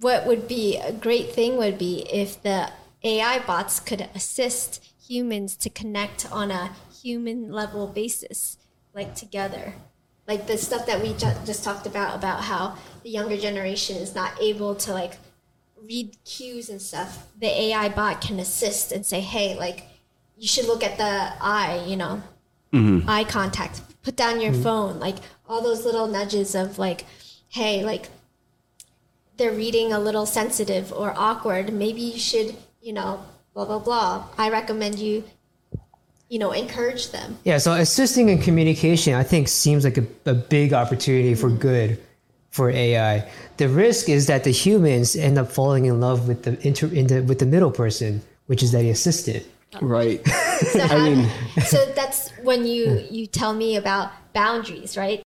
what would be a great thing would be if the AI bots could assist humans to connect on a human level basis, like together. Like the stuff that we ju- just talked about, about how the younger generation is not able to like read cues and stuff. The AI bot can assist and say, hey, like, you should look at the eye, you know, mm-hmm. eye contact, put down your mm-hmm. phone, like all those little nudges of like, hey, like, they're reading a little sensitive or awkward. Maybe you should, you know, blah, blah, blah. I recommend you, you know, encourage them. Yeah, so assisting in communication, I think, seems like a, a big opportunity for mm-hmm. good for AI. The risk is that the humans end up falling in love with the inter, in the, with the middle person, which is the assistant. Oh. Right. So, I mean, so that's when you you tell me about boundaries, right?